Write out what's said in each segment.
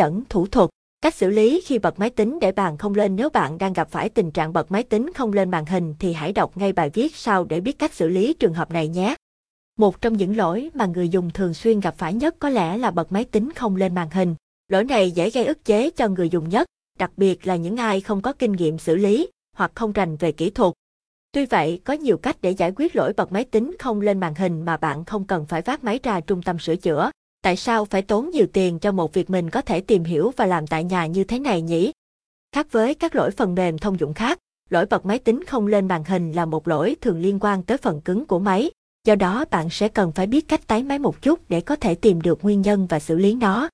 dẫn thủ thuật. Cách xử lý khi bật máy tính để bàn không lên nếu bạn đang gặp phải tình trạng bật máy tính không lên màn hình thì hãy đọc ngay bài viết sau để biết cách xử lý trường hợp này nhé. Một trong những lỗi mà người dùng thường xuyên gặp phải nhất có lẽ là bật máy tính không lên màn hình. Lỗi này dễ gây ức chế cho người dùng nhất, đặc biệt là những ai không có kinh nghiệm xử lý hoặc không rành về kỹ thuật. Tuy vậy, có nhiều cách để giải quyết lỗi bật máy tính không lên màn hình mà bạn không cần phải vác máy ra trung tâm sửa chữa. Tại sao phải tốn nhiều tiền cho một việc mình có thể tìm hiểu và làm tại nhà như thế này nhỉ? Khác với các lỗi phần mềm thông dụng khác, lỗi bật máy tính không lên màn hình là một lỗi thường liên quan tới phần cứng của máy. Do đó bạn sẽ cần phải biết cách tái máy một chút để có thể tìm được nguyên nhân và xử lý nó.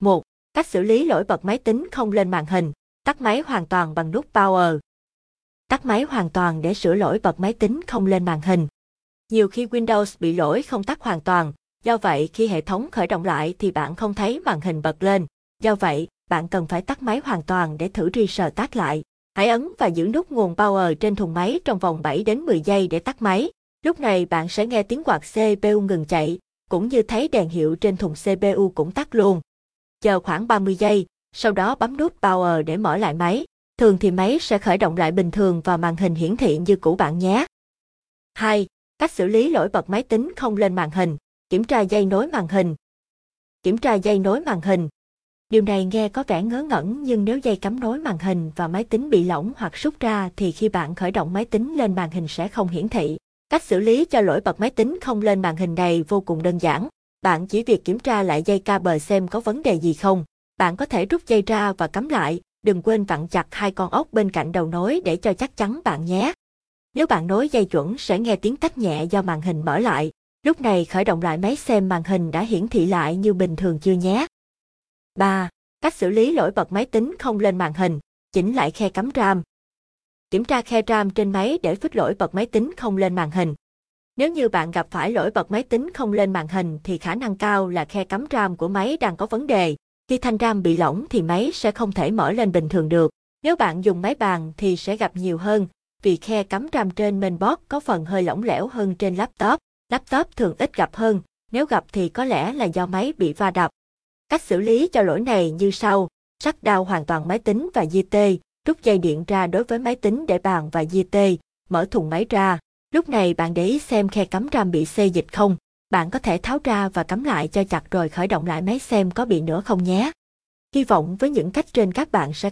1. Cách xử lý lỗi bật máy tính không lên màn hình. Tắt máy hoàn toàn bằng nút Power. Tắt máy hoàn toàn để sửa lỗi bật máy tính không lên màn hình. Nhiều khi Windows bị lỗi không tắt hoàn toàn, do vậy khi hệ thống khởi động lại thì bạn không thấy màn hình bật lên. Do vậy, bạn cần phải tắt máy hoàn toàn để thử restart lại. Hãy ấn và giữ nút nguồn power trên thùng máy trong vòng 7 đến 10 giây để tắt máy. Lúc này bạn sẽ nghe tiếng quạt CPU ngừng chạy, cũng như thấy đèn hiệu trên thùng CPU cũng tắt luôn. Chờ khoảng 30 giây, sau đó bấm nút Power để mở lại máy. Thường thì máy sẽ khởi động lại bình thường và màn hình hiển thị như cũ bạn nhé. 2. Cách xử lý lỗi bật máy tính không lên màn hình. Kiểm tra dây nối màn hình. Kiểm tra dây nối màn hình. Điều này nghe có vẻ ngớ ngẩn nhưng nếu dây cắm nối màn hình và máy tính bị lỏng hoặc rút ra thì khi bạn khởi động máy tính lên màn hình sẽ không hiển thị. Cách xử lý cho lỗi bật máy tính không lên màn hình này vô cùng đơn giản. Bạn chỉ việc kiểm tra lại dây cable xem có vấn đề gì không. Bạn có thể rút dây ra và cắm lại, đừng quên vặn chặt hai con ốc bên cạnh đầu nối để cho chắc chắn bạn nhé. Nếu bạn nối dây chuẩn sẽ nghe tiếng tách nhẹ do màn hình mở lại. Lúc này khởi động lại máy xem màn hình đã hiển thị lại như bình thường chưa nhé. 3. Cách xử lý lỗi bật máy tính không lên màn hình, chỉnh lại khe cắm RAM. Kiểm tra khe RAM trên máy để fix lỗi bật máy tính không lên màn hình. Nếu như bạn gặp phải lỗi bật máy tính không lên màn hình thì khả năng cao là khe cắm RAM của máy đang có vấn đề. Khi thanh RAM bị lỏng thì máy sẽ không thể mở lên bình thường được. Nếu bạn dùng máy bàn thì sẽ gặp nhiều hơn, vì khe cắm RAM trên mainboard có phần hơi lỏng lẻo hơn trên laptop. Laptop thường ít gặp hơn, nếu gặp thì có lẽ là do máy bị va đập. Cách xử lý cho lỗi này như sau, sắt đau hoàn toàn máy tính và di tê, rút dây điện ra đối với máy tính để bàn và di tê, mở thùng máy ra. Lúc này bạn để ý xem khe cắm RAM bị xê dịch không, bạn có thể tháo ra và cắm lại cho chặt rồi khởi động lại máy xem có bị nữa không nhé. Hy vọng với những cách trên các bạn sẽ